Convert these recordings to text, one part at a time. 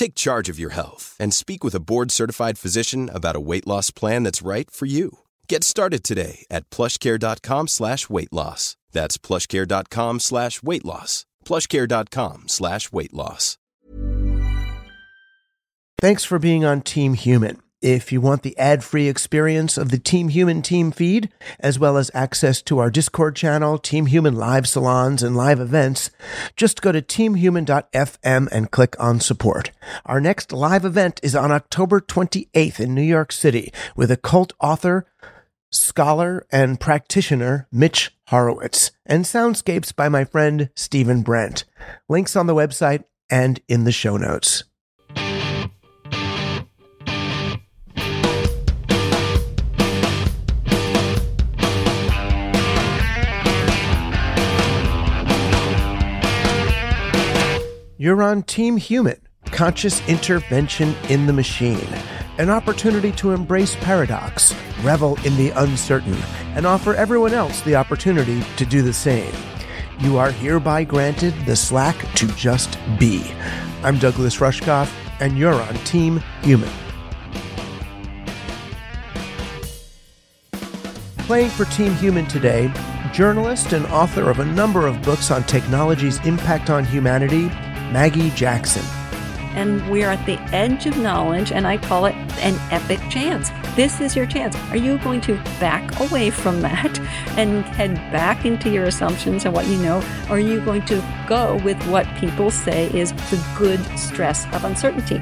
Take charge of your health and speak with a board-certified physician about a weight loss plan that's right for you. Get started today at plushcare.com slash weight loss. That's plushcare.com slash weight loss. plushcare.com slash weight loss. Thanks for being on Team Human. If you want the ad free experience of the Team Human team feed, as well as access to our Discord channel, Team Human live salons, and live events, just go to teamhuman.fm and click on support. Our next live event is on October 28th in New York City with occult author, scholar, and practitioner Mitch Horowitz, and soundscapes by my friend Stephen Brent. Links on the website and in the show notes. You're on Team Human, conscious intervention in the machine, an opportunity to embrace paradox, revel in the uncertain, and offer everyone else the opportunity to do the same. You are hereby granted the slack to just be. I'm Douglas Rushkoff, and you're on Team Human. Playing for Team Human today, journalist and author of a number of books on technology's impact on humanity, Maggie Jackson. And we are at the edge of knowledge, and I call it an epic chance. This is your chance. Are you going to back away from that and head back into your assumptions and what you know? Or are you going to go with what people say is the good stress of uncertainty?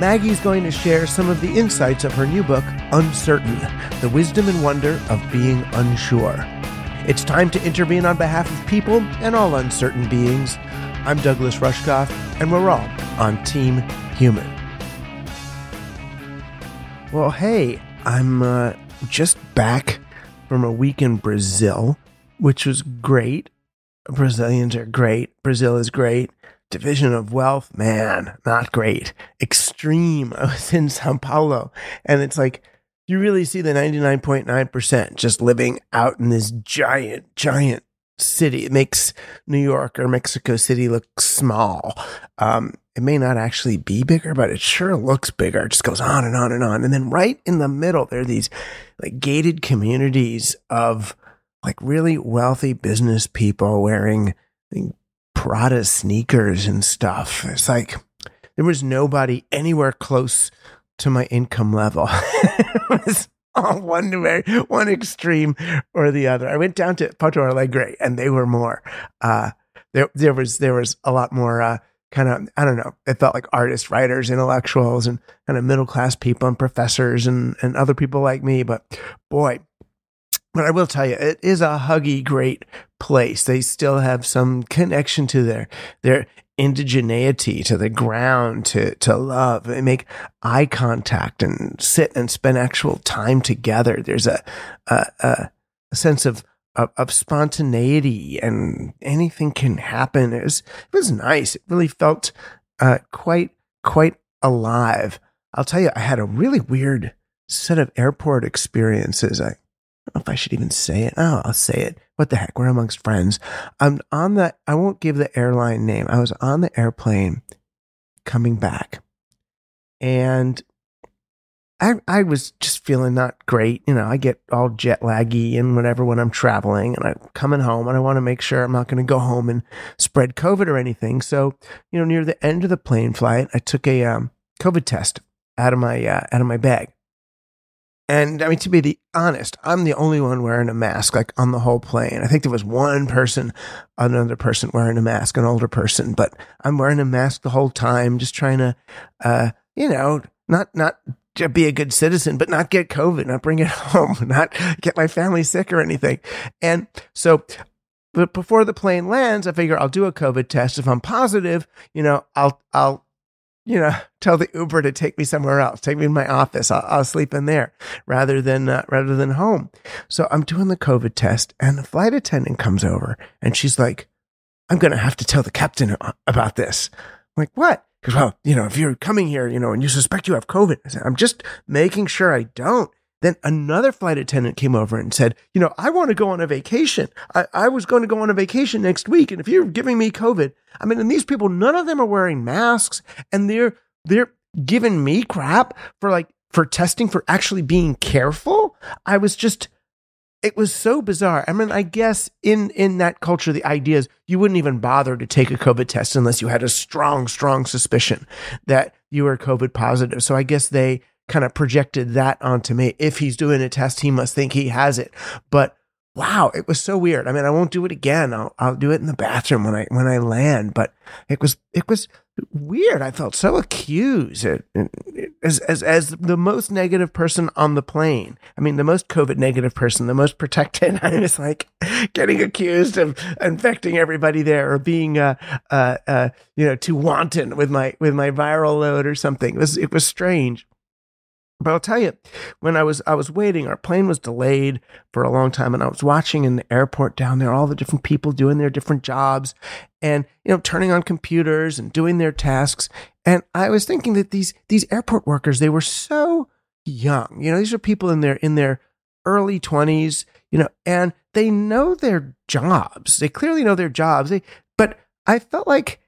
Maggie's going to share some of the insights of her new book, Uncertain The Wisdom and Wonder of Being Unsure. It's time to intervene on behalf of people and all uncertain beings. I'm Douglas Rushkoff, and we're all on Team Human. Well, hey, I'm uh, just back from a week in Brazil, which was great. Brazilians are great. Brazil is great. Division of wealth, man, not great. Extreme. I was in Sao Paulo, and it's like you really see the 99.9% just living out in this giant, giant city. It makes New York or Mexico City look small. Um, it may not actually be bigger, but it sure looks bigger. It just goes on and on and on. And then right in the middle, there are these like gated communities of like really wealthy business people wearing like, Prada sneakers and stuff. It's like there was nobody anywhere close to my income level. it was one very one extreme or the other. I went down to Porto Alegre and they were more uh there there was there was a lot more uh kind of I don't know, it felt like artists, writers, intellectuals and kind of middle class people and professors and and other people like me, but boy, but I will tell you, it is a huggy, great place. They still have some connection to their their indigeneity, to the ground, to to love. They make eye contact and sit and spend actual time together. There's a a, a, a sense of, of, of spontaneity, and anything can happen. It was it was nice. It really felt uh, quite quite alive. I'll tell you, I had a really weird set of airport experiences. I don't know if I should even say it. Oh, I'll say it. What the heck? We're amongst friends. I'm on the, I won't give the airline name. I was on the airplane coming back and I, I was just feeling not great. You know, I get all jet laggy and whatever when I'm traveling and I'm coming home and I want to make sure I'm not going to go home and spread COVID or anything. So, you know, near the end of the plane flight, I took a um, COVID test out of my, uh, out of my bag. And I mean, to be the honest, I'm the only one wearing a mask, like on the whole plane. I think there was one person, another person wearing a mask, an older person, but I'm wearing a mask the whole time, just trying to, uh, you know, not, not be a good citizen, but not get COVID, not bring it home, not get my family sick or anything. And so, but before the plane lands, I figure I'll do a COVID test. If I'm positive, you know, I'll, I'll, you know, tell the Uber to take me somewhere else, take me to my office. I'll, I'll sleep in there rather than uh, rather than home. So I'm doing the COVID test, and the flight attendant comes over, and she's like, "I'm going to have to tell the captain about this." I'm like, what? Because well, you know, if you're coming here, you know, and you suspect you have COVID, I I'm just making sure I don't. Then another flight attendant came over and said, You know, I want to go on a vacation. I, I was going to go on a vacation next week. And if you're giving me COVID, I mean, and these people, none of them are wearing masks and they're, they're giving me crap for like, for testing, for actually being careful. I was just, it was so bizarre. I mean, I guess in in that culture, the idea is you wouldn't even bother to take a COVID test unless you had a strong, strong suspicion that you were COVID positive. So I guess they kind of projected that onto me. If he's doing a test, he must think he has it. But wow, it was so weird. I mean, I won't do it again. I'll, I'll do it in the bathroom when I, when I land, but it was, it was weird. I felt so accused as, as, as the most negative person on the plane. I mean, the most COVID negative person, the most protected. I was like getting accused of infecting everybody there or being, uh, uh, uh, you know, too wanton with my, with my viral load or something. It was, it was strange. But I'll tell you, when I was I was waiting, our plane was delayed for a long time, and I was watching in the airport down there all the different people doing their different jobs, and you know turning on computers and doing their tasks. And I was thinking that these these airport workers they were so young. You know, these are people in their in their early twenties. You know, and they know their jobs. They clearly know their jobs. They, but I felt like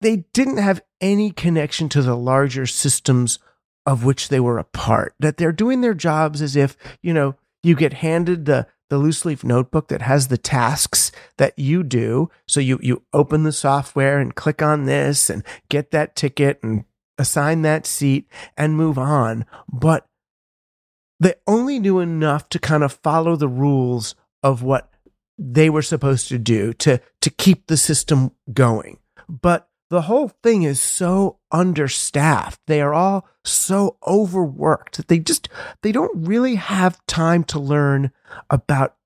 they didn't have any connection to the larger systems of which they were a part, that they're doing their jobs as if, you know, you get handed the the loose leaf notebook that has the tasks that you do. So you you open the software and click on this and get that ticket and assign that seat and move on. But they only knew enough to kind of follow the rules of what they were supposed to do to to keep the system going. But the whole thing is so understaffed. They are all so overworked that they just they don't really have time to learn about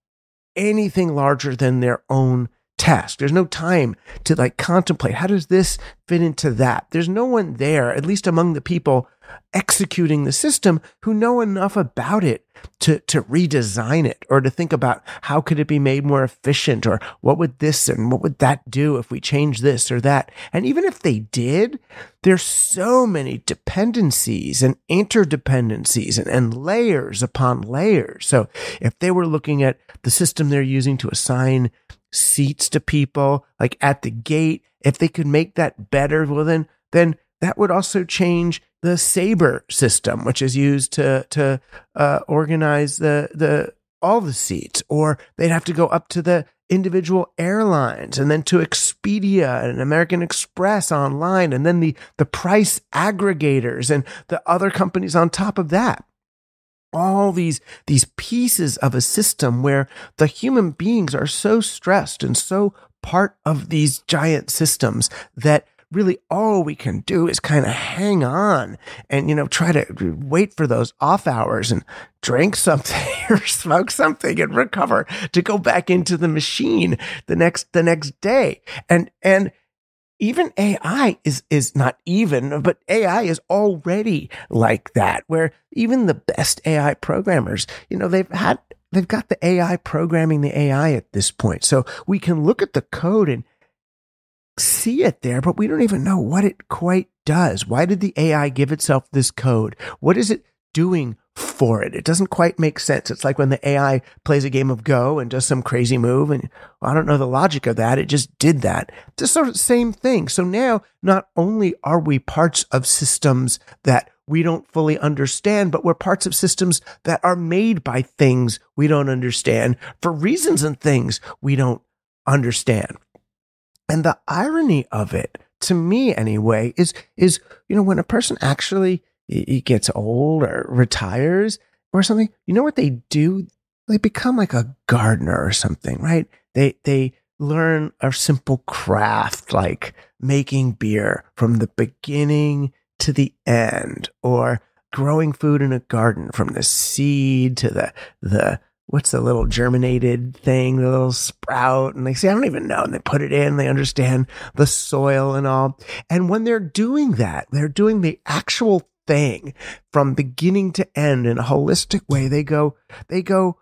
anything larger than their own task. There's no time to like contemplate how does this fit into that. There's no one there, at least among the people executing the system who know enough about it to, to redesign it or to think about how could it be made more efficient or what would this and what would that do if we change this or that. And even if they did, there's so many dependencies and interdependencies and, and layers upon layers. So if they were looking at the system they're using to assign seats to people like at the gate, if they could make that better, well then then that would also change the Sabre system, which is used to to uh, organize the the all the seats, or they'd have to go up to the individual airlines and then to Expedia and American Express online, and then the the price aggregators and the other companies on top of that. All these these pieces of a system where the human beings are so stressed and so part of these giant systems that really all we can do is kind of hang on and, you know, try to wait for those off hours and drink something or smoke something and recover to go back into the machine the next, the next day. And, and, even AI is, is not even, but AI is already like that, where even the best AI programmers, you know, they've had, they've got the AI programming the AI at this point. So we can look at the code and see it there, but we don't even know what it quite does. Why did the AI give itself this code? What is it doing for it. It doesn't quite make sense. It's like when the AI plays a game of Go and does some crazy move, and well, I don't know the logic of that. It just did that. It's the sort of same thing. So now, not only are we parts of systems that we don't fully understand, but we're parts of systems that are made by things we don't understand for reasons and things we don't understand. And the irony of it, to me anyway, is is you know when a person actually he gets old or retires or something, you know what they do? They become like a gardener or something, right? They they learn a simple craft like making beer from the beginning to the end or growing food in a garden from the seed to the the what's the little germinated thing, the little sprout. And they say, I don't even know. And they put it in, they understand the soil and all. And when they're doing that, they're doing the actual thing from beginning to end in a holistic way. They go, they go,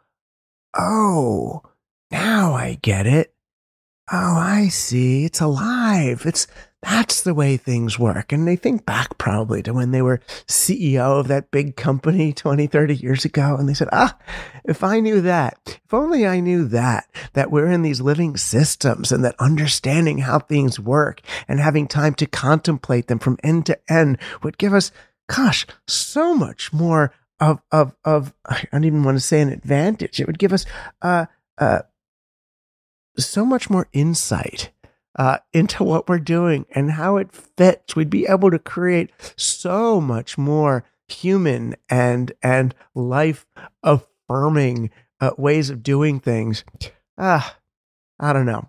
Oh, now I get it. Oh, I see. It's alive. It's that's the way things work. And they think back probably to when they were CEO of that big company 20, 30 years ago. And they said, ah, if I knew that, if only I knew that, that we're in these living systems and that understanding how things work and having time to contemplate them from end to end would give us, gosh, so much more of, of, of, I don't even want to say an advantage. It would give us, uh, uh, so much more insight uh, into what we're doing and how it fits. We'd be able to create so much more human and and life affirming uh, ways of doing things. Ah, I don't know.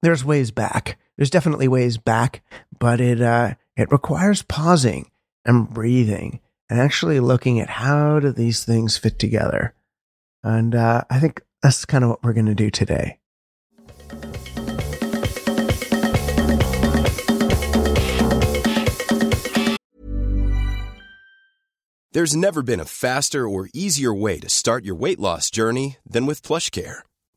There's ways back. There's definitely ways back, but it uh, it requires pausing and breathing and actually looking at how do these things fit together. And uh, I think that's kind of what we're going to do today. There's never been a faster or easier way to start your weight loss journey than with PlushCare.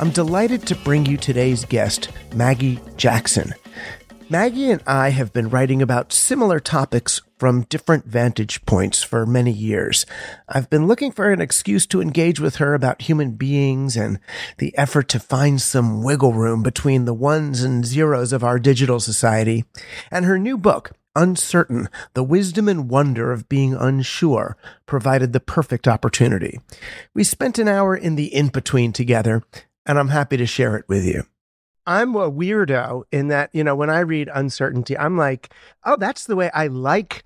I'm delighted to bring you today's guest, Maggie Jackson. Maggie and I have been writing about similar topics from different vantage points for many years. I've been looking for an excuse to engage with her about human beings and the effort to find some wiggle room between the ones and zeros of our digital society. And her new book, Uncertain, the wisdom and wonder of being unsure, provided the perfect opportunity. We spent an hour in the in between together, and I'm happy to share it with you. I'm a weirdo in that, you know, when I read uncertainty, I'm like, oh, that's the way I like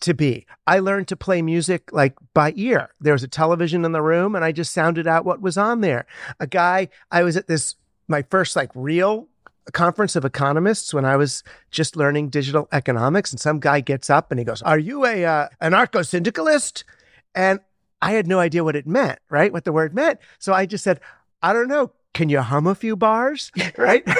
to be. I learned to play music like by ear. There was a television in the room and I just sounded out what was on there. A guy, I was at this, my first like real conference of economists when I was just learning digital economics. And some guy gets up and he goes, Are you a uh, anarcho syndicalist? And I had no idea what it meant, right? What the word meant. So I just said, I don't know can you hum a few bars? Right?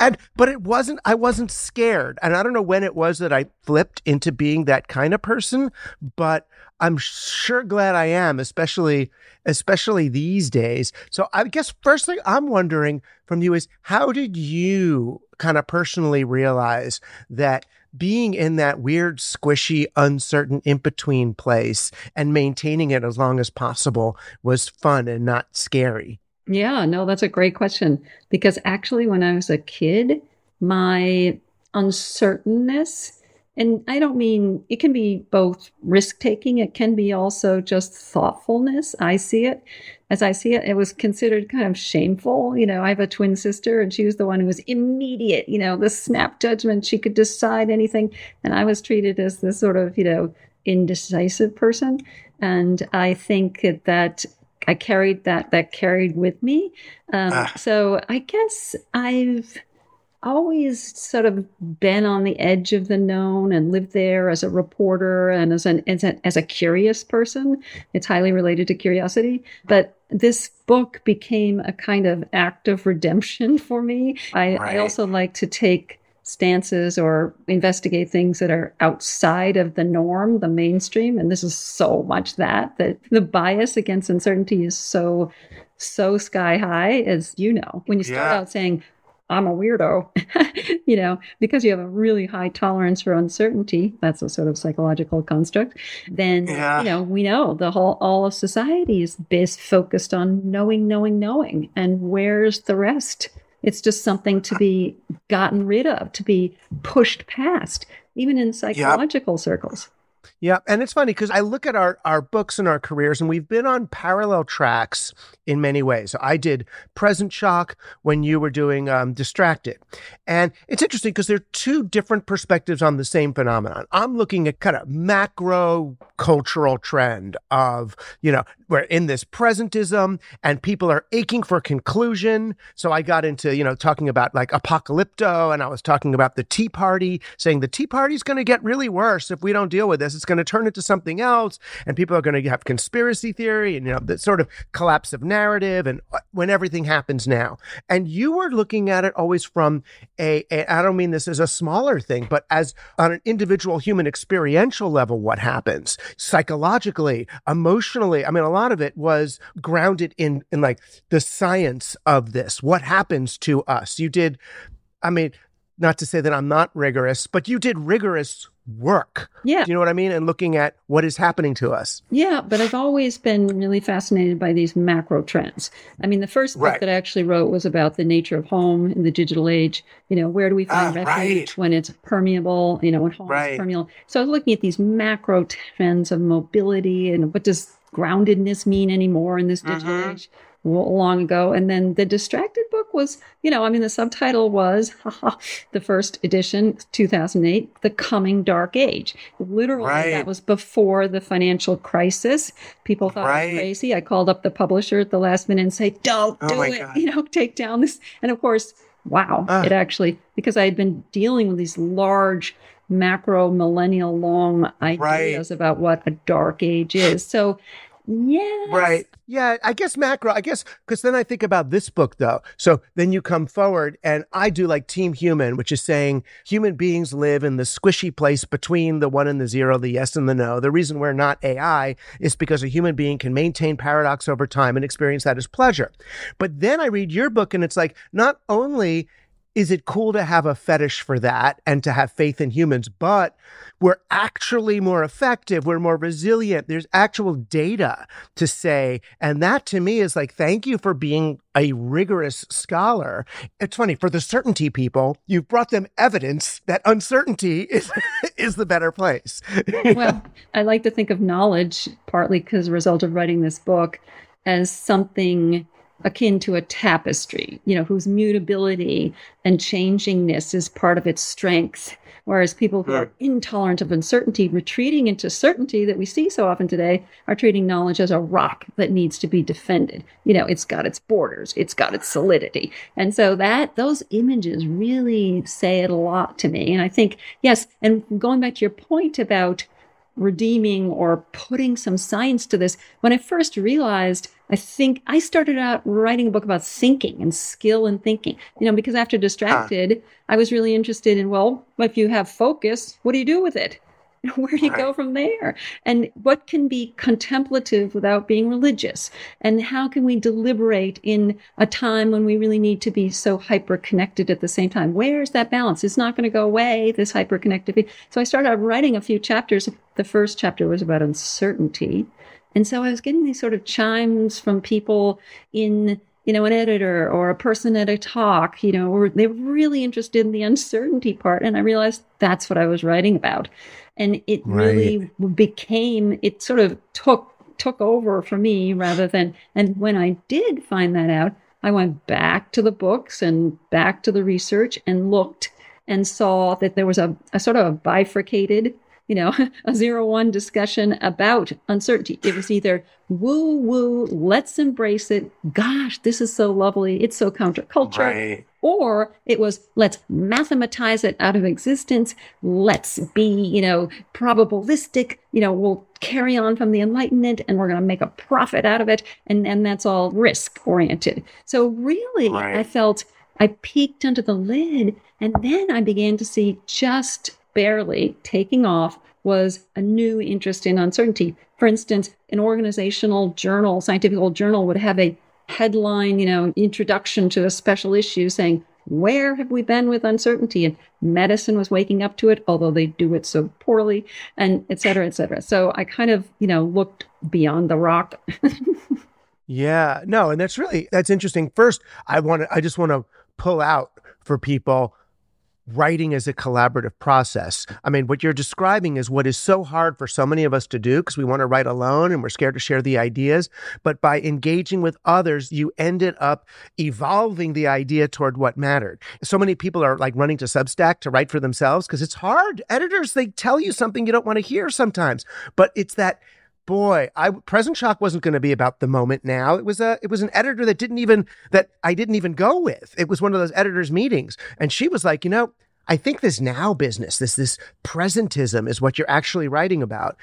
And but it wasn't i wasn't scared. And i don't know when it was that i flipped into being that kind of person but i'm sure glad i am especially especially these days. So i guess first thing i'm wondering from you is how did you kind of personally realize that being in that weird, squishy, uncertain, in between place and maintaining it as long as possible was fun and not scary Yeah, no, that's a great question. Because actually, when I was a kid, my uncertainness, and I don't mean it can be both risk taking, it can be also just thoughtfulness. I see it as I see it, it was considered kind of shameful. You know, I have a twin sister and she was the one who was immediate, you know, the snap judgment. She could decide anything. And I was treated as this sort of, you know, indecisive person. And I think that I carried that, that carried with me. Um, ah. So I guess I've, always sort of been on the edge of the known and lived there as a reporter and as an as a, as a curious person. It's highly related to curiosity, but this book became a kind of act of redemption for me. I, right. I also like to take stances or investigate things that are outside of the norm, the mainstream. And this is so much that, that the bias against uncertainty is so, so sky high, as you know. When you start yeah. out saying, I'm a weirdo, you know, because you have a really high tolerance for uncertainty. That's a sort of psychological construct. Then, yeah. you know, we know the whole, all of society is based focused on knowing, knowing, knowing. And where's the rest? It's just something to be gotten rid of, to be pushed past, even in psychological yep. circles. Yeah, and it's funny because I look at our our books and our careers, and we've been on parallel tracks in many ways. So I did Present Shock when you were doing um, Distracted, and it's interesting because there are two different perspectives on the same phenomenon. I'm looking at kind of macro cultural trend of you know we're in this presentism, and people are aching for conclusion. So I got into you know talking about like apocalypto, and I was talking about the Tea Party, saying the Tea Party is going to get really worse if we don't deal with this. It's going to turn into something else, and people are going to have conspiracy theory and you know the sort of collapse of narrative and uh, when everything happens now. And you were looking at it always from a, a I don't mean this as a smaller thing, but as on an individual human experiential level, what happens psychologically, emotionally. I mean, a lot of it was grounded in in like the science of this. What happens to us? You did I mean, not to say that I'm not rigorous, but you did rigorous work. Yeah. Do you know what I mean? And looking at what is happening to us. Yeah, but I've always been really fascinated by these macro trends. I mean, the first book right. that I actually wrote was about the nature of home in the digital age. You know, where do we find ah, refuge right. when it's permeable, you know, when home right. is permeable. So I was looking at these macro trends of mobility and what does groundedness mean anymore in this digital mm-hmm. age long ago. And then the Distracted book was, you know, I mean, the subtitle was the first edition, 2008, The Coming Dark Age. Literally, right. that was before the financial crisis. People thought right. it was crazy. I called up the publisher at the last minute and say, don't oh do it, God. you know, take down this. And of course, wow, uh. it actually, because I had been dealing with these large, macro millennial long ideas right. about what a dark age is. So yeah. Right. Yeah. I guess macro, I guess, because then I think about this book though. So then you come forward and I do like Team Human, which is saying human beings live in the squishy place between the one and the zero, the yes and the no. The reason we're not AI is because a human being can maintain paradox over time and experience that as pleasure. But then I read your book and it's like, not only is it cool to have a fetish for that and to have faith in humans, but we're actually more effective. We're more resilient. There's actual data to say. And that to me is like, thank you for being a rigorous scholar. It's funny for the certainty people, you've brought them evidence that uncertainty is, is the better place. well, I like to think of knowledge partly because a result of writing this book as something akin to a tapestry, you know, whose mutability and changingness is part of its strength. Whereas people who are intolerant of uncertainty, retreating into certainty that we see so often today, are treating knowledge as a rock that needs to be defended. You know, it's got its borders, it's got its solidity. And so that, those images really say it a lot to me. And I think, yes, and going back to your point about redeeming or putting some science to this, when I first realized I think I started out writing a book about thinking and skill in thinking, you know, because after Distracted, huh. I was really interested in, well, if you have focus, what do you do with it? Where do you right. go from there? And what can be contemplative without being religious? And how can we deliberate in a time when we really need to be so hyper connected at the same time? Where's that balance? It's not going to go away, this hyper connectivity. So I started writing a few chapters. The first chapter was about uncertainty. And so I was getting these sort of chimes from people in you know, an editor or a person at a talk, you know, or they're really interested in the uncertainty part. And I realized that's what I was writing about. And it right. really became, it sort of took took over for me rather than and when I did find that out, I went back to the books and back to the research and looked and saw that there was a, a sort of a bifurcated you know, a zero one discussion about uncertainty. It was either woo woo, let's embrace it. Gosh, this is so lovely. It's so counterculture. Right. Or it was let's mathematize it out of existence. Let's be, you know, probabilistic. You know, we'll carry on from the Enlightenment and we're going to make a profit out of it. And, and that's all risk oriented. So really, right. I felt I peeked under the lid and then I began to see just barely taking off was a new interest in uncertainty. For instance, an organizational journal, scientific journal would have a headline, you know, introduction to a special issue saying, where have we been with uncertainty? And medicine was waking up to it, although they do it so poorly, and et cetera, et cetera. So I kind of, you know, looked beyond the rock. yeah, no, and that's really that's interesting. First, I want to I just want to pull out for people writing as a collaborative process. I mean, what you're describing is what is so hard for so many of us to do because we want to write alone and we're scared to share the ideas. But by engaging with others, you ended up evolving the idea toward what mattered. So many people are like running to Substack to write for themselves because it's hard. Editors, they tell you something you don't want to hear sometimes, but it's that boy, I present shock wasn't going to be about the moment now. It was a it was an editor that didn't even that I didn't even go with. It was one of those editors meetings and she was like, "You know, I think this now business, this this presentism is what you're actually writing about."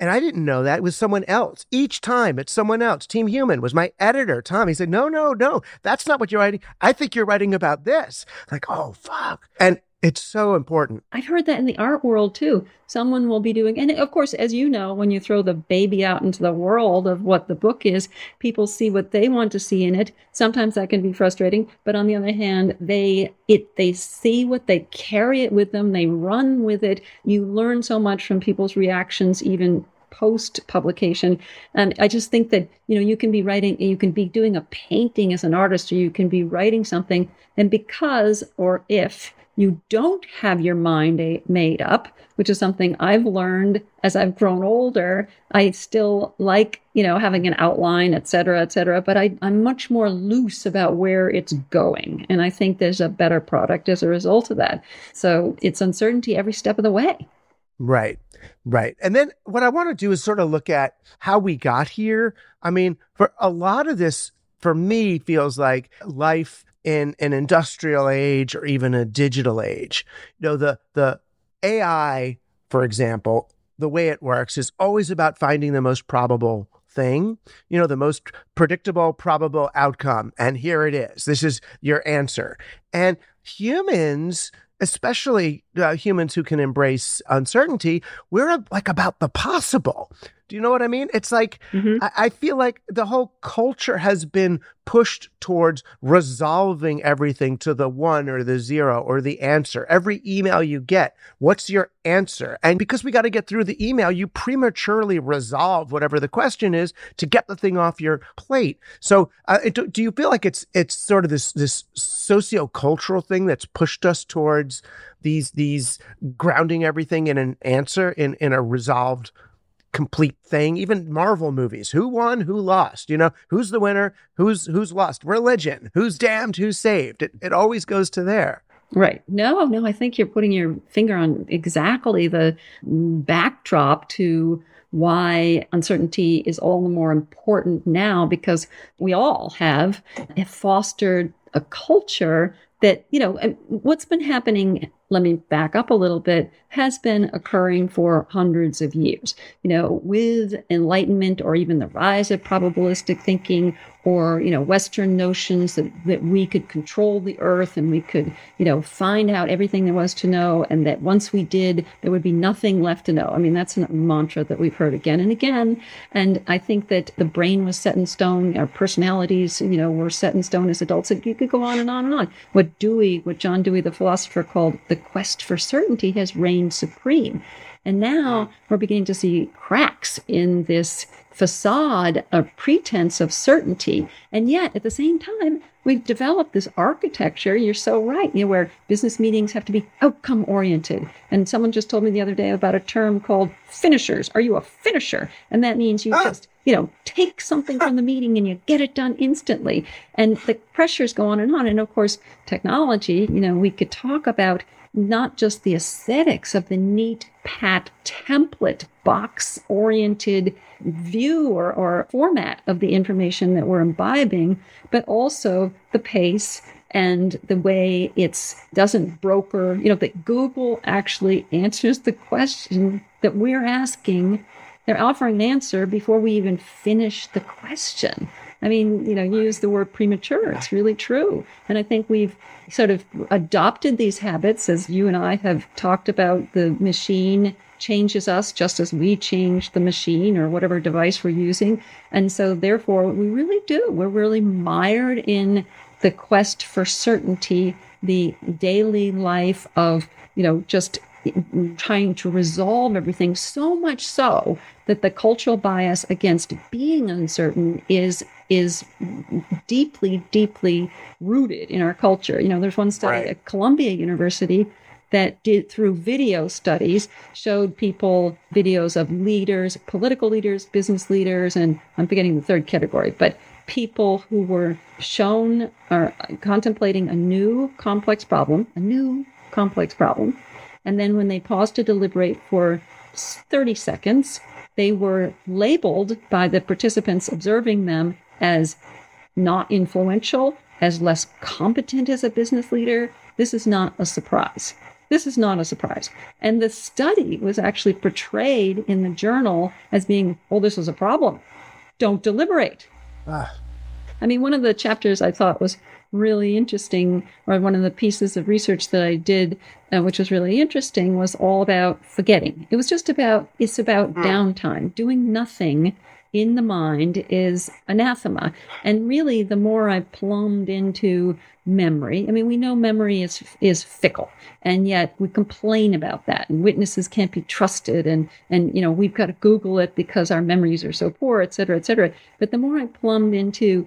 And I didn't know that. It was someone else. Each time it's someone else. Team Human was my editor, Tom. He said, No, no, no, that's not what you're writing. I think you're writing about this. Like, oh, fuck. And it's so important. I've heard that in the art world too. Someone will be doing, and of course, as you know, when you throw the baby out into the world of what the book is, people see what they want to see in it. Sometimes that can be frustrating, but on the other hand, they it they see what they carry it with them, they run with it. You learn so much from people's reactions, even post publication. And I just think that, you know, you can be writing, you can be doing a painting as an artist, or you can be writing something. And because or if you don't have your mind made up, which is something I've learned as I've grown older. I still like, you know, having an outline, et cetera, et cetera, but I, I'm much more loose about where it's going. And I think there's a better product as a result of that. So it's uncertainty every step of the way. Right. Right. And then what I want to do is sort of look at how we got here. I mean, for a lot of this, for me, feels like life in an industrial age or even a digital age. You know, the the AI, for example, the way it works is always about finding the most probable thing, you know, the most predictable, probable outcome. And here it is. This is your answer. And humans, especially uh, humans who can embrace uncertainty, we're like about the possible. Do you know what I mean? It's like, mm-hmm. I, I, feel like the whole culture has been pushed towards resolving everything to the one or the zero or the answer. Every email you get, what's your answer? And because we got to get through the email, you prematurely resolve whatever the question is to get the thing off your plate. So, uh, do, do you feel like it's it's sort of this this sociocultural thing that's pushed us towards these these grounding everything in an answer in in a resolved complete thing. Even Marvel movies, who won, who lost, you know, who's the winner, who's who's lost, religion, who's damned, who's saved. It it always goes to there. Right. No, no, I think you're putting your finger on exactly the backdrop to why uncertainty is all the more important now because we all have fostered a culture that, you know, what's been happening let me back up a little bit, has been occurring for hundreds of years. You know, with enlightenment or even the rise of probabilistic thinking or, you know, Western notions that, that we could control the earth and we could, you know, find out everything there was to know and that once we did, there would be nothing left to know. I mean, that's a mantra that we've heard again and again. And I think that the brain was set in stone, our personalities, you know, were set in stone as adults. And you could go on and on and on. What Dewey, what John Dewey, the philosopher, called the quest for certainty has reigned supreme. And now we're beginning to see cracks in this facade of pretense of certainty. And yet, at the same time, we've developed this architecture. You're so right, you know, where business meetings have to be outcome oriented. And someone just told me the other day about a term called finishers. Are you a finisher? And that means you ah. just, you know, take something from the meeting and you get it done instantly. And the pressures go on and on. And of course, technology, you know, we could talk about not just the aesthetics of the neat, pat template, box oriented view or, or format of the information that we're imbibing, but also the pace and the way it's doesn't broker, you know, that Google actually answers the question that we're asking. They're offering an answer before we even finish the question. I mean, you know, you use the word premature. It's really true. And I think we've sort of adopted these habits as you and I have talked about the machine changes us just as we change the machine or whatever device we're using. And so therefore we really do. We're really mired in the quest for certainty, the daily life of, you know, just trying to resolve everything so much so that the cultural bias against being uncertain is is deeply deeply rooted in our culture you know there's one study right. at columbia university that did through video studies showed people videos of leaders political leaders business leaders and i'm forgetting the third category but people who were shown or contemplating a new complex problem a new complex problem and then when they paused to deliberate for 30 seconds, they were labeled by the participants observing them as not influential, as less competent as a business leader. This is not a surprise. This is not a surprise. And the study was actually portrayed in the journal as being, well, this is a problem. Don't deliberate. Ah. I mean, one of the chapters I thought was really interesting, or one of the pieces of research that I did, uh, which was really interesting, was all about forgetting. It was just about, it's about mm. downtime, doing nothing in the mind is anathema. And really, the more I plumbed into memory, I mean, we know memory is is fickle, and yet we complain about that. And witnesses can't be trusted, and and you know we've got to Google it because our memories are so poor, et cetera, et cetera. But the more I plumbed into,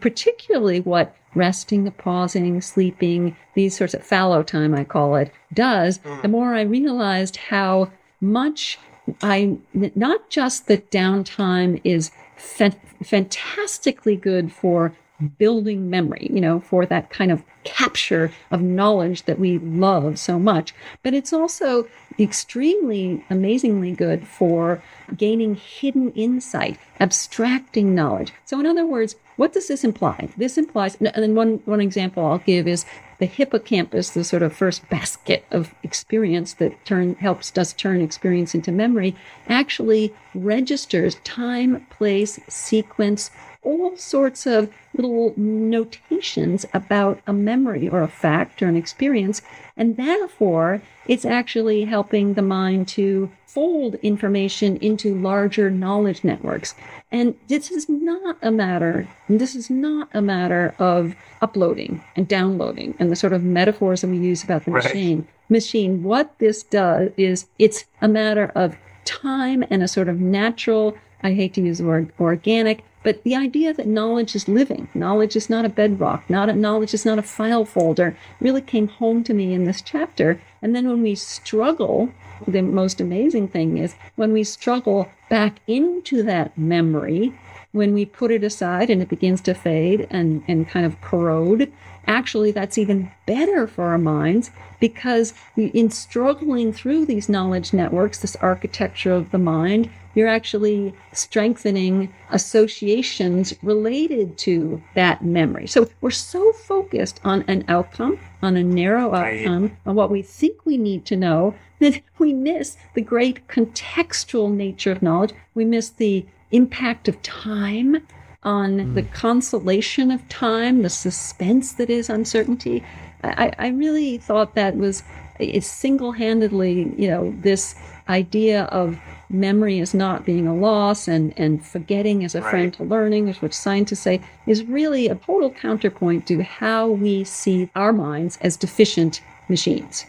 particularly what resting, pausing, sleeping, these sorts of fallow time, I call it, does, mm. the more I realized how much I not just that downtime is fa- fantastically good for building memory, you know, for that kind of capture of knowledge that we love so much, but it's also extremely amazingly good for gaining hidden insight, abstracting knowledge. So in other words, what does this imply? This implies, and then one, one example I'll give is the hippocampus, the sort of first basket of experience that turn helps us turn experience into memory, actually registers time, place, sequence, all sorts of little notations about a memory or a fact or an experience. And therefore, it's actually helping the mind to fold information into larger knowledge networks. And this is not a matter, this is not a matter of uploading and downloading and the sort of metaphors that we use about the right. machine. Machine, what this does is it's a matter of time and a sort of natural, I hate to use the word organic, but the idea that knowledge is living, knowledge is not a bedrock, not a, knowledge is not a file folder, really came home to me in this chapter. And then when we struggle, the most amazing thing is when we struggle back into that memory, when we put it aside and it begins to fade and, and kind of corrode, actually that's even better for our minds because in struggling through these knowledge networks, this architecture of the mind, you're actually strengthening associations related to that memory. So we're so focused on an outcome, on a narrow outcome, on what we think we need to know, that we miss the great contextual nature of knowledge. We miss the impact of time on mm. the consolation of time, the suspense that is uncertainty. I, I really thought that was single handedly, you know, this idea of memory is not being a loss and, and forgetting is a right. friend to learning, is what scientists say, is really a total counterpoint to how we see our minds as deficient machines.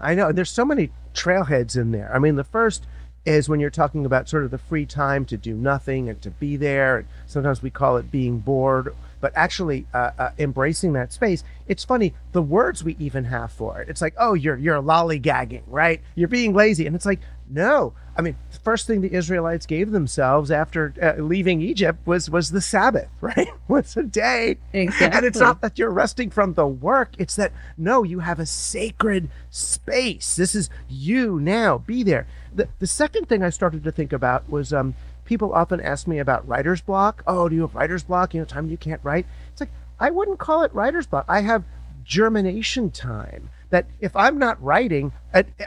I know. There's so many trailheads in there. I mean, the first is when you're talking about sort of the free time to do nothing and to be there. Sometimes we call it being bored, but actually uh, uh, embracing that space. It's funny the words we even have for it. It's like, oh, you're you're lollygagging, right? You're being lazy, and it's like, no. I mean, the first thing the Israelites gave themselves after uh, leaving Egypt was was the Sabbath, right? was a day, Exactly. and it's not that you're resting from the work. It's that no, you have a sacred space. This is you now. Be there. The the second thing I started to think about was um people often ask me about writer's block. Oh, do you have writer's block? You know, time you can't write. It's like I wouldn't call it writer's block. I have germination time. That if I'm not writing,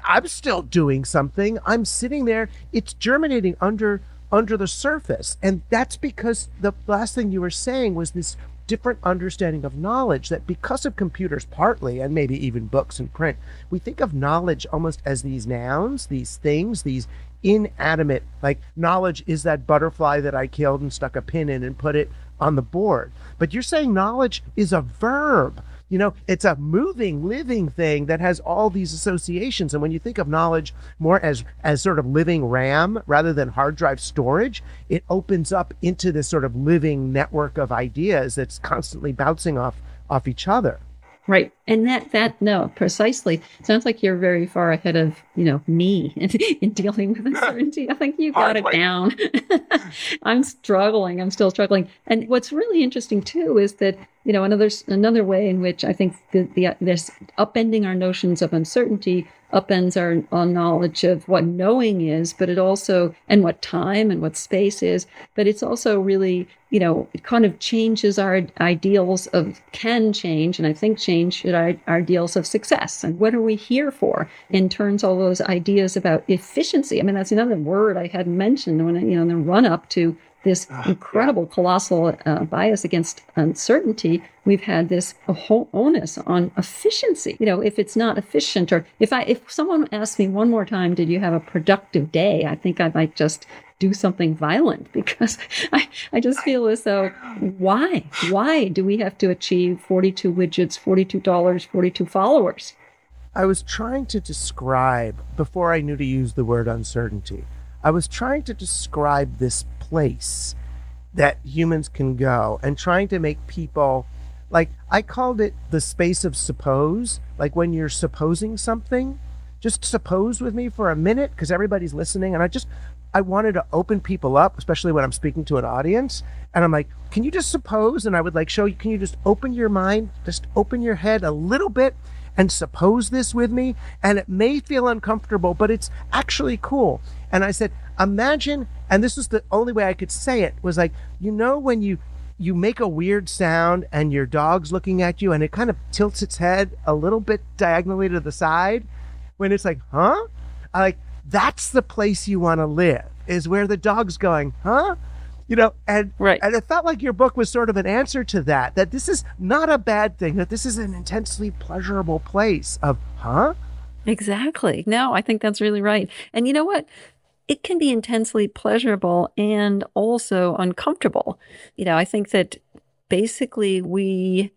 I'm still doing something. I'm sitting there. It's germinating under under the surface, and that's because the last thing you were saying was this different understanding of knowledge that because of computers partly and maybe even books and print we think of knowledge almost as these nouns these things these inanimate. Like knowledge is that butterfly that i killed and stuck a pin in and put it on the board. But you're saying knowledge is a verb. You know it's a moving living thing that has all these associations. And when you think of knowledge more as as sort of living ram rather than hard drive storage it opens up into this sort of living network of ideas that's constantly bouncing off off each other. Right. And that, that, no, precisely. Sounds like you're very far ahead of, you know, me in, in dealing with uncertainty. I think you got it down. I'm struggling. I'm still struggling. And what's really interesting too is that, you know, another, another way in which I think the, the, this upending our notions of uncertainty upends our, our knowledge of what knowing is, but it also, and what time and what space is, but it's also really, you know, it kind of changes our ideals of can change, and I think change should our, our ideals of success. And what are we here for, and turns all those ideas about efficiency. I mean, that's another word I hadn't mentioned when, you know, in the run up to this incredible colossal uh, bias against uncertainty we've had this whole onus on efficiency. You know if it's not efficient or if i if someone asks me one more time did you have a productive day? I think i might just do something violent because I, I just feel as though why why do we have to achieve 42 widgets $42 42 followers I was trying to describe, before I knew to use the word uncertainty, I was trying to describe this place that humans can go and trying to make people, like, I called it the space of suppose, like when you're supposing something. Just suppose with me for a minute because everybody's listening. And I just, I wanted to open people up, especially when I'm speaking to an audience. And I'm like, can you just suppose? And I would like show you, can you just open your mind, just open your head a little bit and suppose this with me. And it may feel uncomfortable, but it's actually cool. And I said, imagine, and this was the only way I could say it was like, you know, when you, you make a weird sound and your dog's looking at you and it kind of tilts its head a little bit diagonally to the side when it's like, huh? I like, that's the place you want to live is where the dog's going, huh? You know, and Right. and it felt like your book was sort of an answer to that, that this is not a bad thing, that this is an intensely pleasurable place of, huh? Exactly. No, I think that's really right. And you know what? It can be intensely pleasurable and also uncomfortable. You know, I think that basically we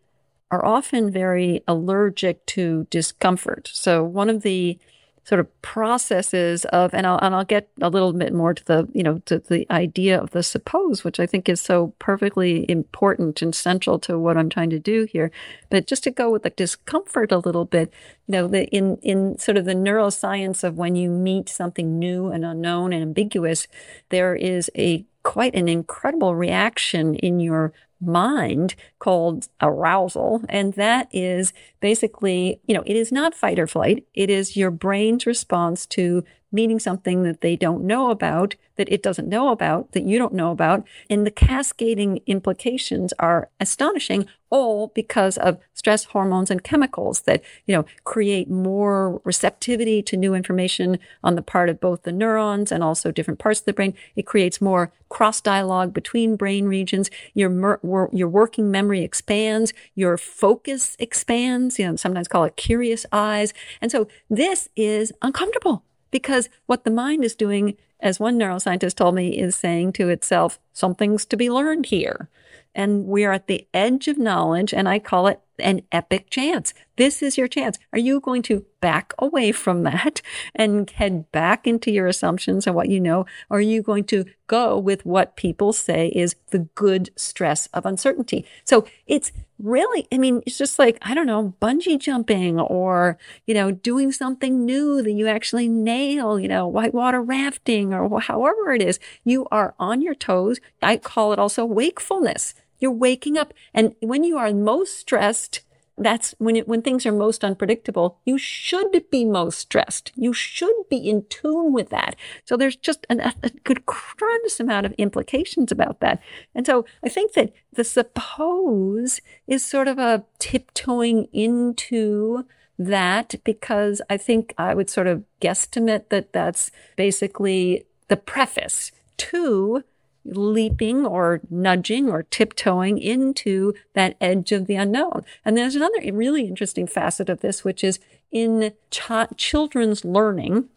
are often very allergic to discomfort. So one of the sort of processes of and I'll and I'll get a little bit more to the you know to the idea of the suppose which I think is so perfectly important and central to what I'm trying to do here. But just to go with the discomfort a little bit you know the in in sort of the neuroscience of when you meet something new and unknown and ambiguous there is a quite an incredible reaction in your mind called arousal. And that is basically, you know, it is not fight or flight. It is your brain's response to meeting something that they don't know about, that it doesn't know about, that you don't know about. And the cascading implications are astonishing, all because of stress hormones and chemicals that, you know, create more receptivity to new information on the part of both the neurons and also different parts of the brain. It creates more cross dialogue between brain regions. Your, mer- your working memory expands, your focus expands, you know, sometimes call it curious eyes. And so this is uncomfortable because what the mind is doing, as one neuroscientist told me, is saying to itself, something's to be learned here. And we are at the edge of knowledge, and I call it an epic chance. This is your chance. Are you going to back away from that and head back into your assumptions and what you know? Or are you going to go with what people say is the good stress of uncertainty? So it's really, I mean, it's just like, I don't know, bungee jumping or, you know, doing something new that you actually nail, you know, whitewater rafting or however it is. You are on your toes. I call it also wakefulness. You're waking up. And when you are most stressed, that's when it, when things are most unpredictable, you should be most stressed. You should be in tune with that. So there's just an, a, good tremendous amount of implications about that. And so I think that the suppose is sort of a tiptoeing into that because I think I would sort of guesstimate that that's basically the preface to leaping or nudging or tiptoeing into that edge of the unknown. And there's another really interesting facet of this, which is in ch- children's learning.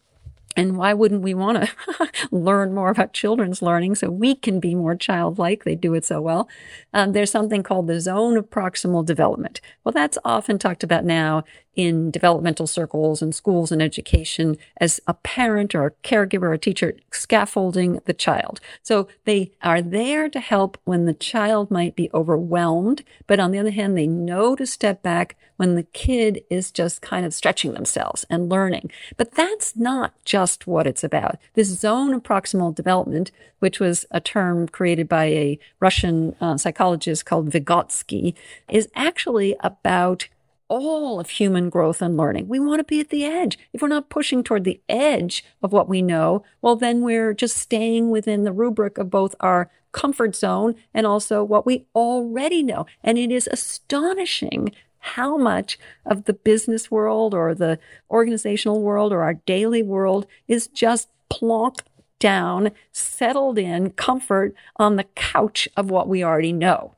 And why wouldn't we want to learn more about children's learning so we can be more childlike? They do it so well. Um, there's something called the zone of proximal development. Well, that's often talked about now in developmental circles and schools and education as a parent or a caregiver or a teacher scaffolding the child. So they are there to help when the child might be overwhelmed, but on the other hand, they know to step back when the kid is just kind of stretching themselves and learning. But that's not just what it's about. This zone of proximal development, which was a term created by a Russian uh, psychologist called Vygotsky, is actually about all of human growth and learning. We want to be at the edge. If we're not pushing toward the edge of what we know, well, then we're just staying within the rubric of both our comfort zone and also what we already know. And it is astonishing how much of the business world or the organizational world or our daily world is just plonk down, settled in comfort on the couch of what we already know.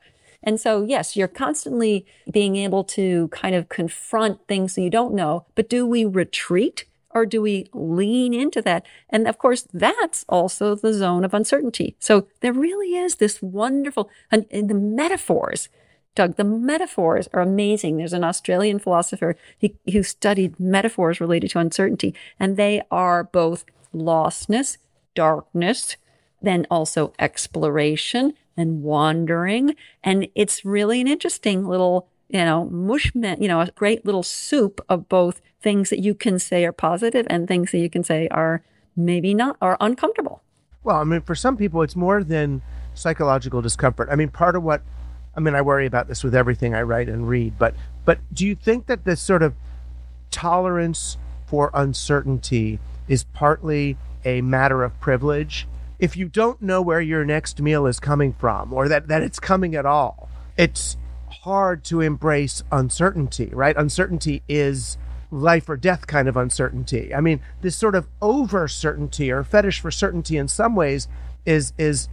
And so, yes, you're constantly being able to kind of confront things that you don't know, but do we retreat or do we lean into that? And of course, that's also the zone of uncertainty. So there really is this wonderful, and, and the metaphors, Doug, the metaphors are amazing. There's an Australian philosopher who, who studied metaphors related to uncertainty, and they are both lostness, darkness, then also exploration, and wandering. And it's really an interesting little, you know, mushment, you know, a great little soup of both things that you can say are positive and things that you can say are maybe not, are uncomfortable. Well, I mean, for some people, it's more than psychological discomfort. I mean, part of what, I mean, I worry about this with everything I write and read, but, but do you think that this sort of tolerance for uncertainty is partly a matter of privilege if you don't know where your next meal is coming from or that, that it's coming at all, it's hard to embrace uncertainty, right? Uncertainty is life or death kind of uncertainty. I mean, this sort of over certainty or fetish for certainty in some ways is is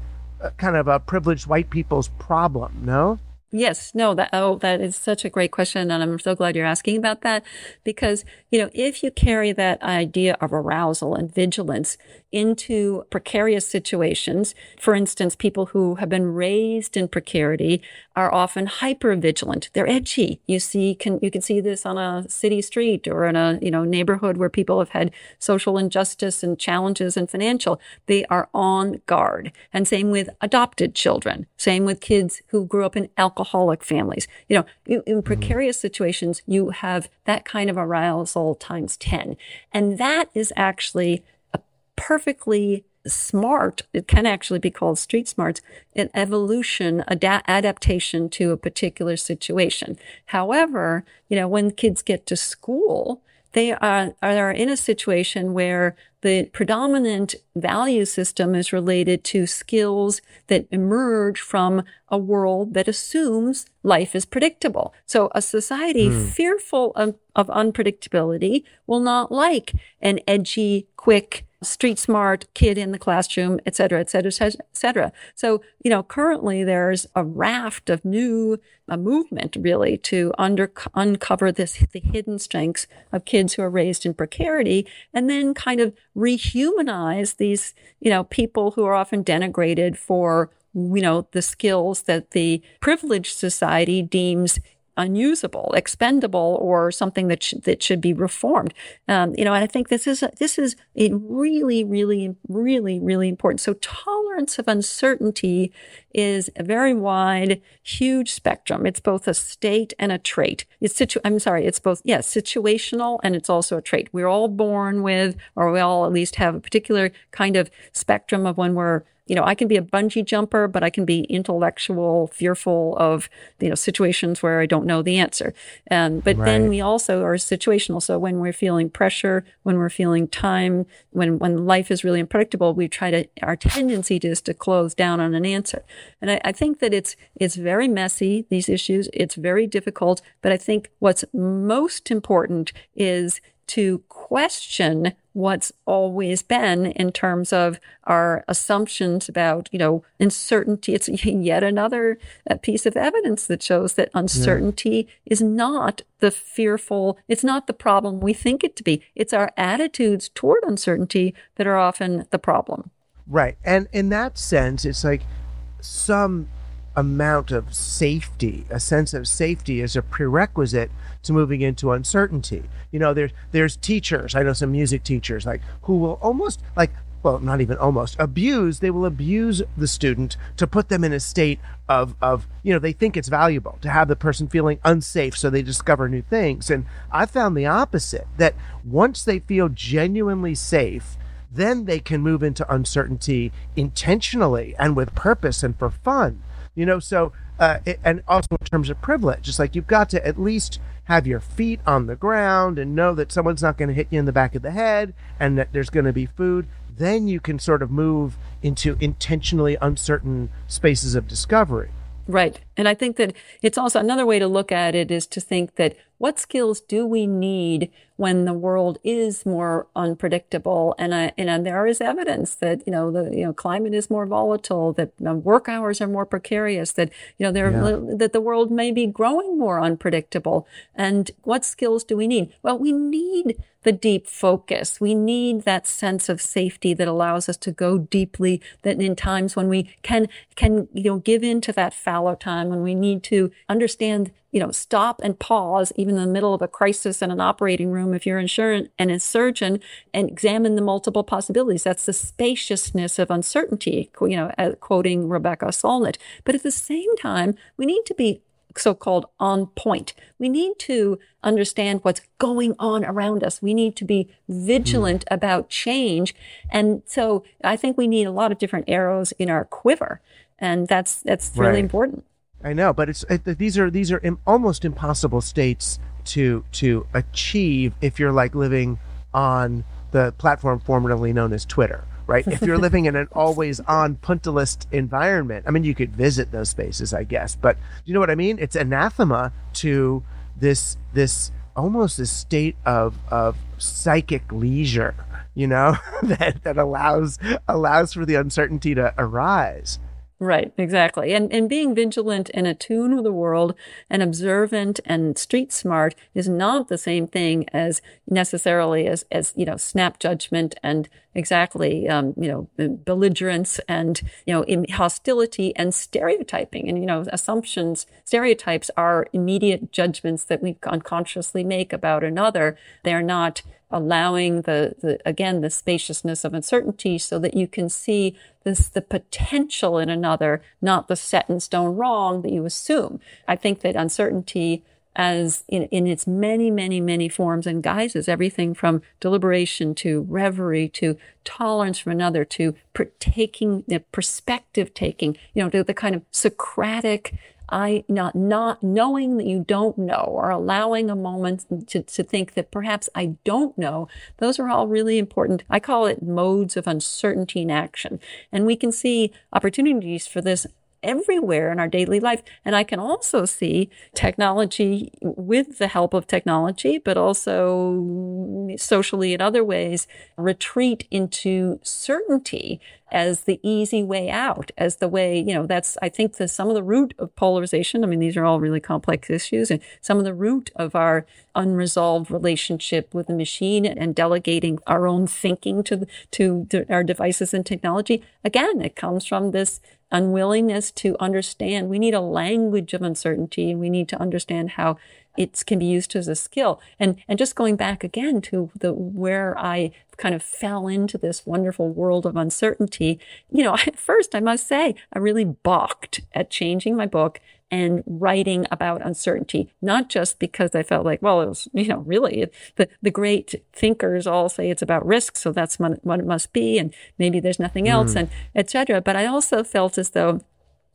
kind of a privileged white people's problem, no? Yes, no, that oh, that is such a great question, and I'm so glad you're asking about that because you know if you carry that idea of arousal and vigilance into precarious situations, for instance, people who have been raised in precarity are often hyper vigilant. They're edgy. You see, can you can see this on a city street or in a you know neighborhood where people have had social injustice and challenges and financial. They are on guard, and same with adopted children. Same with kids who grew up in alcoholic families. You know, in, in precarious situations, you have that kind of arousal times 10. And that is actually perfectly smart, it can actually be called street smarts, an evolution, ad- adaptation to a particular situation. However, you know, when kids get to school, they are, are in a situation where the predominant value system is related to skills that emerge from a world that assumes life is predictable. So a society mm. fearful of, of unpredictability will not like an edgy, quick, street smart kid in the classroom, et cetera, et cetera, et cetera. So, you know, currently there's a raft of new a movement really to under, uncover this, the hidden strengths of kids who are raised in precarity and then kind of rehumanize these, you know, people who are often denigrated for, you know, the skills that the privileged society deems unusable, expendable, or something that sh- that should be reformed. Um, you know, and I think this is this is a really, really, really, really important. So tolerance of uncertainty is a very wide, huge spectrum. It's both a state and a trait. It's situ- I'm sorry, it's both yes, situational and it's also a trait. We're all born with, or we all at least have a particular kind of spectrum of when we're you know, I can be a bungee jumper, but I can be intellectual, fearful of, you know, situations where I don't know the answer. Um, but right. then we also are situational. So when we're feeling pressure, when we're feeling time, when, when life is really unpredictable, we try to, our tendency is to close down on an answer. And I, I think that it's, it's very messy, these issues. It's very difficult. But I think what's most important is to question what's always been in terms of our assumptions about, you know, uncertainty. It's yet another uh, piece of evidence that shows that uncertainty yeah. is not the fearful, it's not the problem we think it to be. It's our attitudes toward uncertainty that are often the problem. Right. And in that sense, it's like some amount of safety, a sense of safety is a prerequisite to moving into uncertainty. You know, there's there's teachers, I know some music teachers like who will almost like well, not even almost abuse, they will abuse the student to put them in a state of of, you know, they think it's valuable to have the person feeling unsafe so they discover new things. And I found the opposite that once they feel genuinely safe, then they can move into uncertainty intentionally and with purpose and for fun. You know, so uh, it, and also in terms of privilege, just like you've got to at least have your feet on the ground and know that someone's not going to hit you in the back of the head and that there's going to be food. Then you can sort of move into intentionally uncertain spaces of discovery. Right. And I think that it's also another way to look at it is to think that what skills do we need when the world is more unpredictable? And I, and there is evidence that, you know, the, you know, climate is more volatile, that work hours are more precarious, that, you know, there, yeah. that the world may be growing more unpredictable. And what skills do we need? Well, we need the deep focus. We need that sense of safety that allows us to go deeply, that in times when we can, can, you know, give in to that fallow time, when we need to understand you know, stop and pause even in the middle of a crisis in an operating room if you're insurance and a surgeon and examine the multiple possibilities. That's the spaciousness of uncertainty, you know, uh, quoting Rebecca Solnit. But at the same time, we need to be so-called on point. We need to understand what's going on around us. We need to be vigilant mm. about change. And so I think we need a lot of different arrows in our quiver. And that's, that's really right. important. I know, but it's it, these are these are Im- almost impossible states to to achieve if you're like living on the platform formerly known as Twitter, right? if you're living in an always on puntalist environment, I mean, you could visit those spaces, I guess, but you know what I mean? It's anathema to this this almost this state of of psychic leisure, you know, that that allows allows for the uncertainty to arise. Right, exactly. And and being vigilant and attuned with the world and observant and street smart is not the same thing as necessarily as as you know snap judgment and exactly um, you know belligerence and you know hostility and stereotyping and you know assumptions stereotypes are immediate judgments that we unconsciously make about another. They're not allowing the, the again the spaciousness of uncertainty so that you can see this the potential in another not the set in stone wrong that you assume. I think that uncertainty as in, in its many many many forms and guises everything from deliberation to reverie to tolerance from another to per- taking the perspective taking you know to the kind of socratic I not not knowing that you don't know or allowing a moment to, to think that perhaps I don't know, those are all really important. I call it modes of uncertainty in action. And we can see opportunities for this everywhere in our daily life. And I can also see technology with the help of technology, but also socially in other ways, retreat into certainty as the easy way out, as the way, you know, that's, I think, the, some of the root of polarization. I mean, these are all really complex issues and some of the root of our unresolved relationship with the machine and delegating our own thinking to, to, to our devices and technology. Again, it comes from this unwillingness to understand. We need a language of uncertainty. And we need to understand how it can be used as a skill. And, and just going back again to the, where I kind of fell into this wonderful world of uncertainty, you know, at first I must say, I really balked at changing my book and writing about uncertainty, not just because I felt like, well, it was, you know, really the, the great thinkers all say it's about risk. So that's what it must be. And maybe there's nothing else mm. and etc. But I also felt as though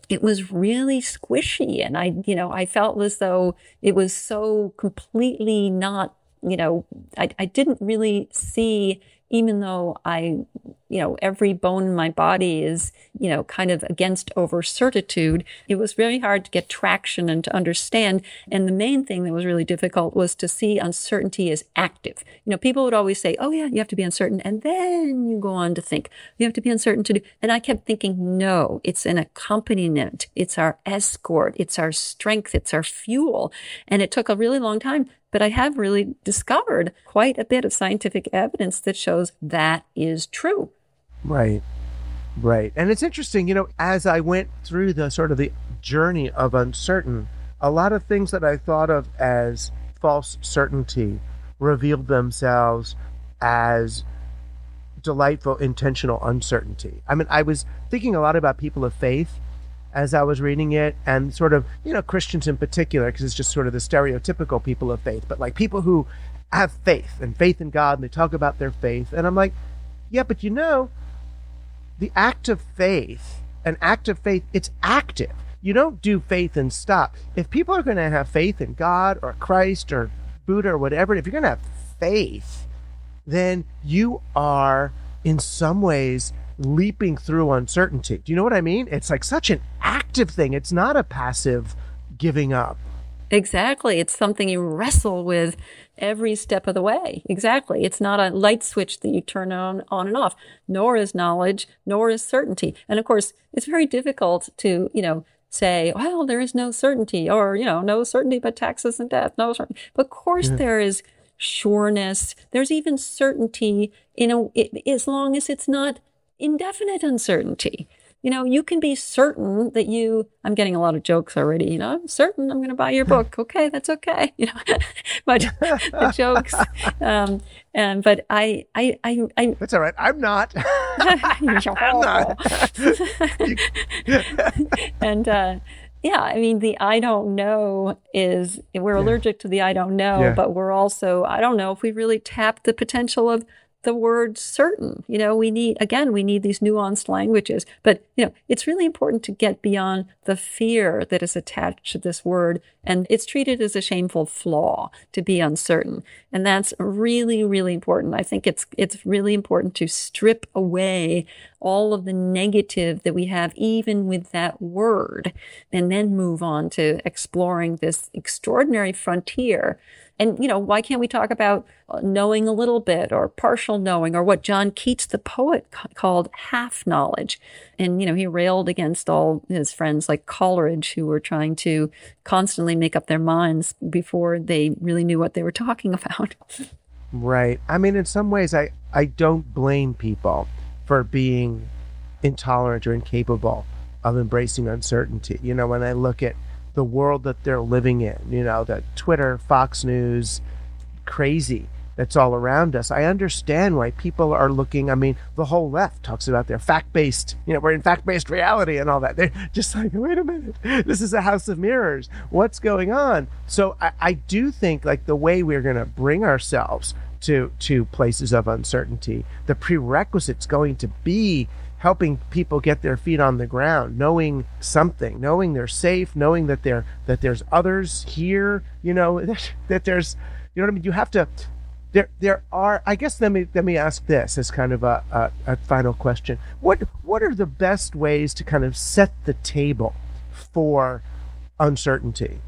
it was really squishy. And I, you know, I felt as though it was so completely not, you know, I, I didn't really see even though I, you know, every bone in my body is, you know, kind of against over certitude, it was very hard to get traction and to understand. And the main thing that was really difficult was to see uncertainty as active. You know, people would always say, oh, yeah, you have to be uncertain. And then you go on to think, you have to be uncertain to do. And I kept thinking, no, it's an accompaniment. It's our escort. It's our strength. It's our fuel. And it took a really long time but I have really discovered quite a bit of scientific evidence that shows that is true. Right. Right. And it's interesting, you know, as I went through the sort of the journey of uncertain, a lot of things that I thought of as false certainty revealed themselves as delightful intentional uncertainty. I mean, I was thinking a lot about people of faith as I was reading it, and sort of, you know, Christians in particular, because it's just sort of the stereotypical people of faith, but like people who have faith and faith in God and they talk about their faith. And I'm like, yeah, but you know, the act of faith, an act of faith, it's active. You don't do faith and stop. If people are going to have faith in God or Christ or Buddha or whatever, if you're going to have faith, then you are in some ways leaping through uncertainty. Do you know what I mean? It's like such an active thing. It's not a passive giving up. Exactly. It's something you wrestle with every step of the way. Exactly. It's not a light switch that you turn on, on and off, nor is knowledge, nor is certainty. And of course, it's very difficult to, you know, say, well, there is no certainty or, you know, no certainty but taxes and death. No certainty. But of course mm-hmm. there is sureness. There's even certainty, you know, it, as long as it's not indefinite uncertainty. You know, you can be certain that you, I'm getting a lot of jokes already, you know, I'm certain I'm going to buy your book. Okay, that's okay. You know, but the jokes, um, and, but I, I, I, I that's all right. I'm not. I'm not. and, uh, yeah, I mean, the I don't know is we're yeah. allergic to the I don't know, yeah. but we're also, I don't know if we really tap the potential of the word certain. You know, we need, again, we need these nuanced languages, but, you know, it's really important to get beyond the fear that is attached to this word. And it's treated as a shameful flaw to be uncertain. And that's really, really important. I think it's, it's really important to strip away all of the negative that we have, even with that word, and then move on to exploring this extraordinary frontier and, you know, why can't we talk about knowing a little bit or partial knowing or what John Keats, the poet, called half knowledge? And, you know, he railed against all his friends like Coleridge who were trying to constantly make up their minds before they really knew what they were talking about. right. I mean, in some ways, I, I don't blame people for being intolerant or incapable of embracing uncertainty. You know, when I look at the world that they're living in, you know, the Twitter, Fox News, crazy that's all around us. I understand why people are looking. I mean, the whole left talks about their fact based, you know, we're in fact based reality and all that. They're just like, wait a minute, this is a house of mirrors. What's going on? So I, I do think like the way we're going to bring ourselves to to places of uncertainty, the prerequisite's going to be helping people get their feet on the ground, knowing something, knowing they're safe, knowing that that there's others here, you know, that, that there's you know what I mean? You have to there there are I guess let me let me ask this as kind of a, a, a final question. What what are the best ways to kind of set the table for uncertainty?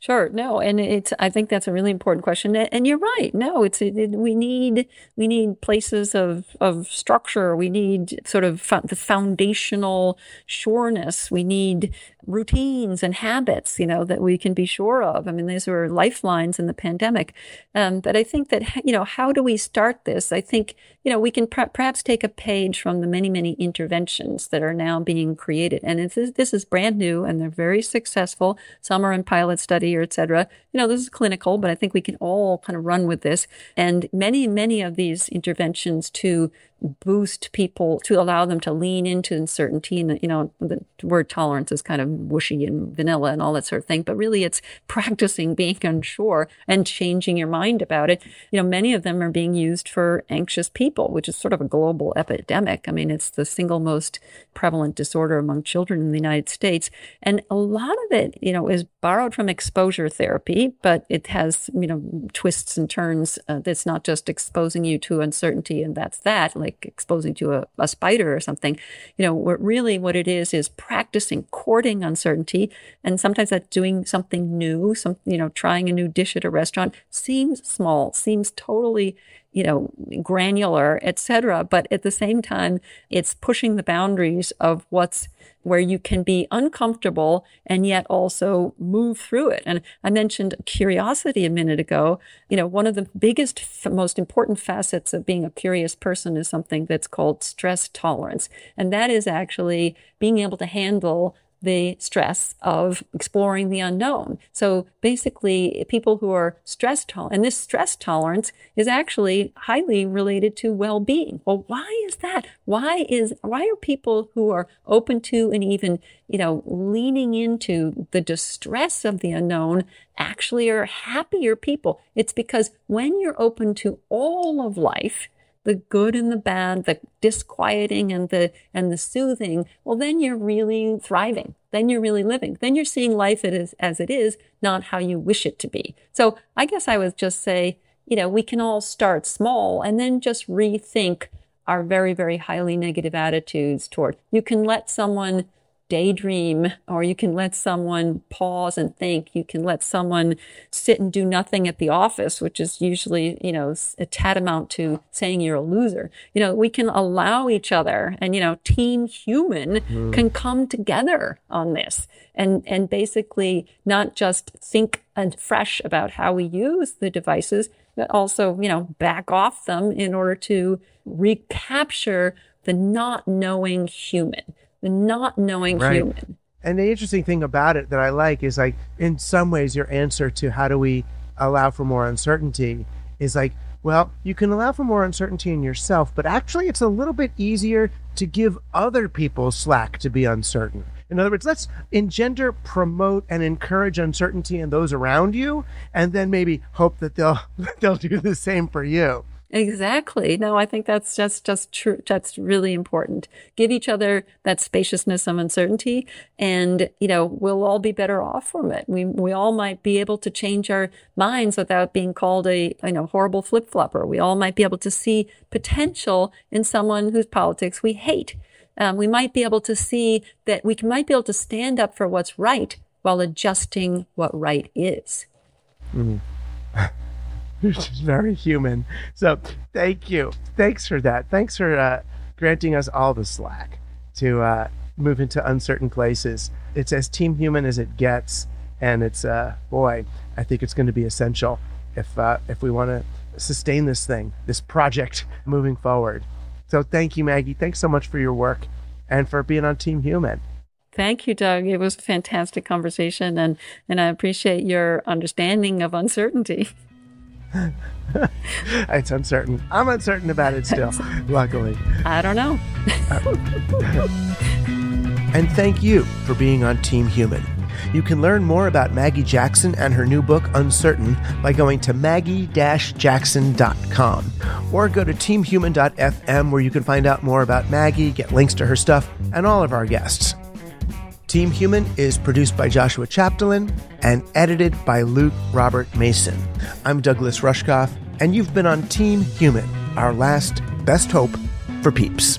Sure. No, and it's. I think that's a really important question, and you're right. No, it's. It, we need we need places of of structure. We need sort of the foundational sureness. We need routines and habits, you know, that we can be sure of. I mean, these were lifelines in the pandemic. Um, but I think that you know, how do we start this? I think you know we can perhaps take a page from the many many interventions that are now being created, and this this is brand new and they're very successful. Some are in pilot study or et cetera. You know, this is clinical, but I think we can all kind of run with this. And many, many of these interventions to boost people to allow them to lean into uncertainty. And, you know, the word tolerance is kind of whooshy and vanilla and all that sort of thing, but really it's practicing being unsure and changing your mind about it. You know, many of them are being used for anxious people, which is sort of a global epidemic. I mean, it's the single most prevalent disorder among children in the United States. And a lot of it, you know, is borrowed from exposure therapy, but it has, you know, twists and turns. Uh, that's not just exposing you to uncertainty and that's that. Like like exposing to a, a spider or something. You know, what really what it is is practicing courting uncertainty. And sometimes that's doing something new, some, you know, trying a new dish at a restaurant seems small, seems totally you know, granular, etc. But at the same time, it's pushing the boundaries of what's where you can be uncomfortable and yet also move through it. And I mentioned curiosity a minute ago. You know, one of the biggest, most important facets of being a curious person is something that's called stress tolerance. And that is actually being able to handle the stress of exploring the unknown. So basically, people who are stress tolerant, and this stress tolerance is actually highly related to well-being. Well, why is that? Why is why are people who are open to and even you know leaning into the distress of the unknown actually are happier people? It's because when you're open to all of life the good and the bad, the disquieting and the and the soothing, well then you're really thriving. Then you're really living. Then you're seeing life as, as it is, not how you wish it to be. So I guess I would just say, you know, we can all start small and then just rethink our very, very highly negative attitudes toward. You can let someone daydream or you can let someone pause and think. You can let someone sit and do nothing at the office, which is usually, you know, a tantamount to saying you're a loser. You know, we can allow each other and, you know, team human mm. can come together on this and, and basically not just think fresh about how we use the devices, but also, you know, back off them in order to recapture the not knowing human the not knowing right. human. And the interesting thing about it that I like is like in some ways your answer to how do we allow for more uncertainty is like, well, you can allow for more uncertainty in yourself, but actually it's a little bit easier to give other people slack to be uncertain. In other words, let's engender, promote, and encourage uncertainty in those around you, and then maybe hope that they'll they'll do the same for you. Exactly. No, I think that's just just true. That's really important. Give each other that spaciousness of uncertainty, and you know we'll all be better off from it. We we all might be able to change our minds without being called a you know horrible flip flopper. We all might be able to see potential in someone whose politics we hate. Um, we might be able to see that we might be able to stand up for what's right while adjusting what right is. Mm. which is very human. So thank you. Thanks for that. Thanks for uh, granting us all the slack to uh, move into uncertain places. It's as team human as it gets, and it's uh, boy, I think it's going to be essential if uh, if we want to sustain this thing, this project moving forward. So thank you, Maggie. Thanks so much for your work and for being on Team Human. Thank you, Doug. It was a fantastic conversation, and and I appreciate your understanding of uncertainty. it's uncertain. I'm uncertain about it still, luckily. I don't know. and thank you for being on Team Human. You can learn more about Maggie Jackson and her new book, Uncertain, by going to maggie-jackson.com or go to teamhuman.fm where you can find out more about Maggie, get links to her stuff, and all of our guests. Team Human is produced by Joshua Chapdelaine and edited by Luke Robert Mason. I'm Douglas Rushkoff, and you've been on Team Human, our last best hope for peeps.